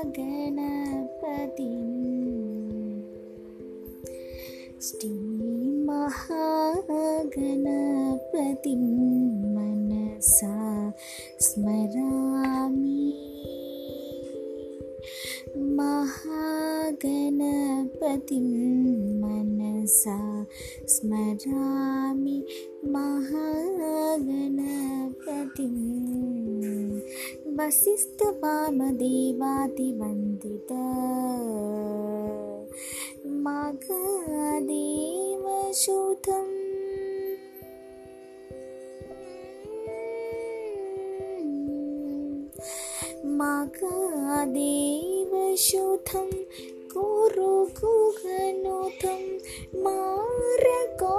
महागणपतिं श्रीमहागणपतिं मनसा स्मरामि। महागणपतिं मनसा स्मरामि। महागणपतिं വസിഷ്ഠ വാമദേവാതിവന്ദിത മകദേവശോധം മകദേവശോധം കുറുകുകനോധം മാരകോ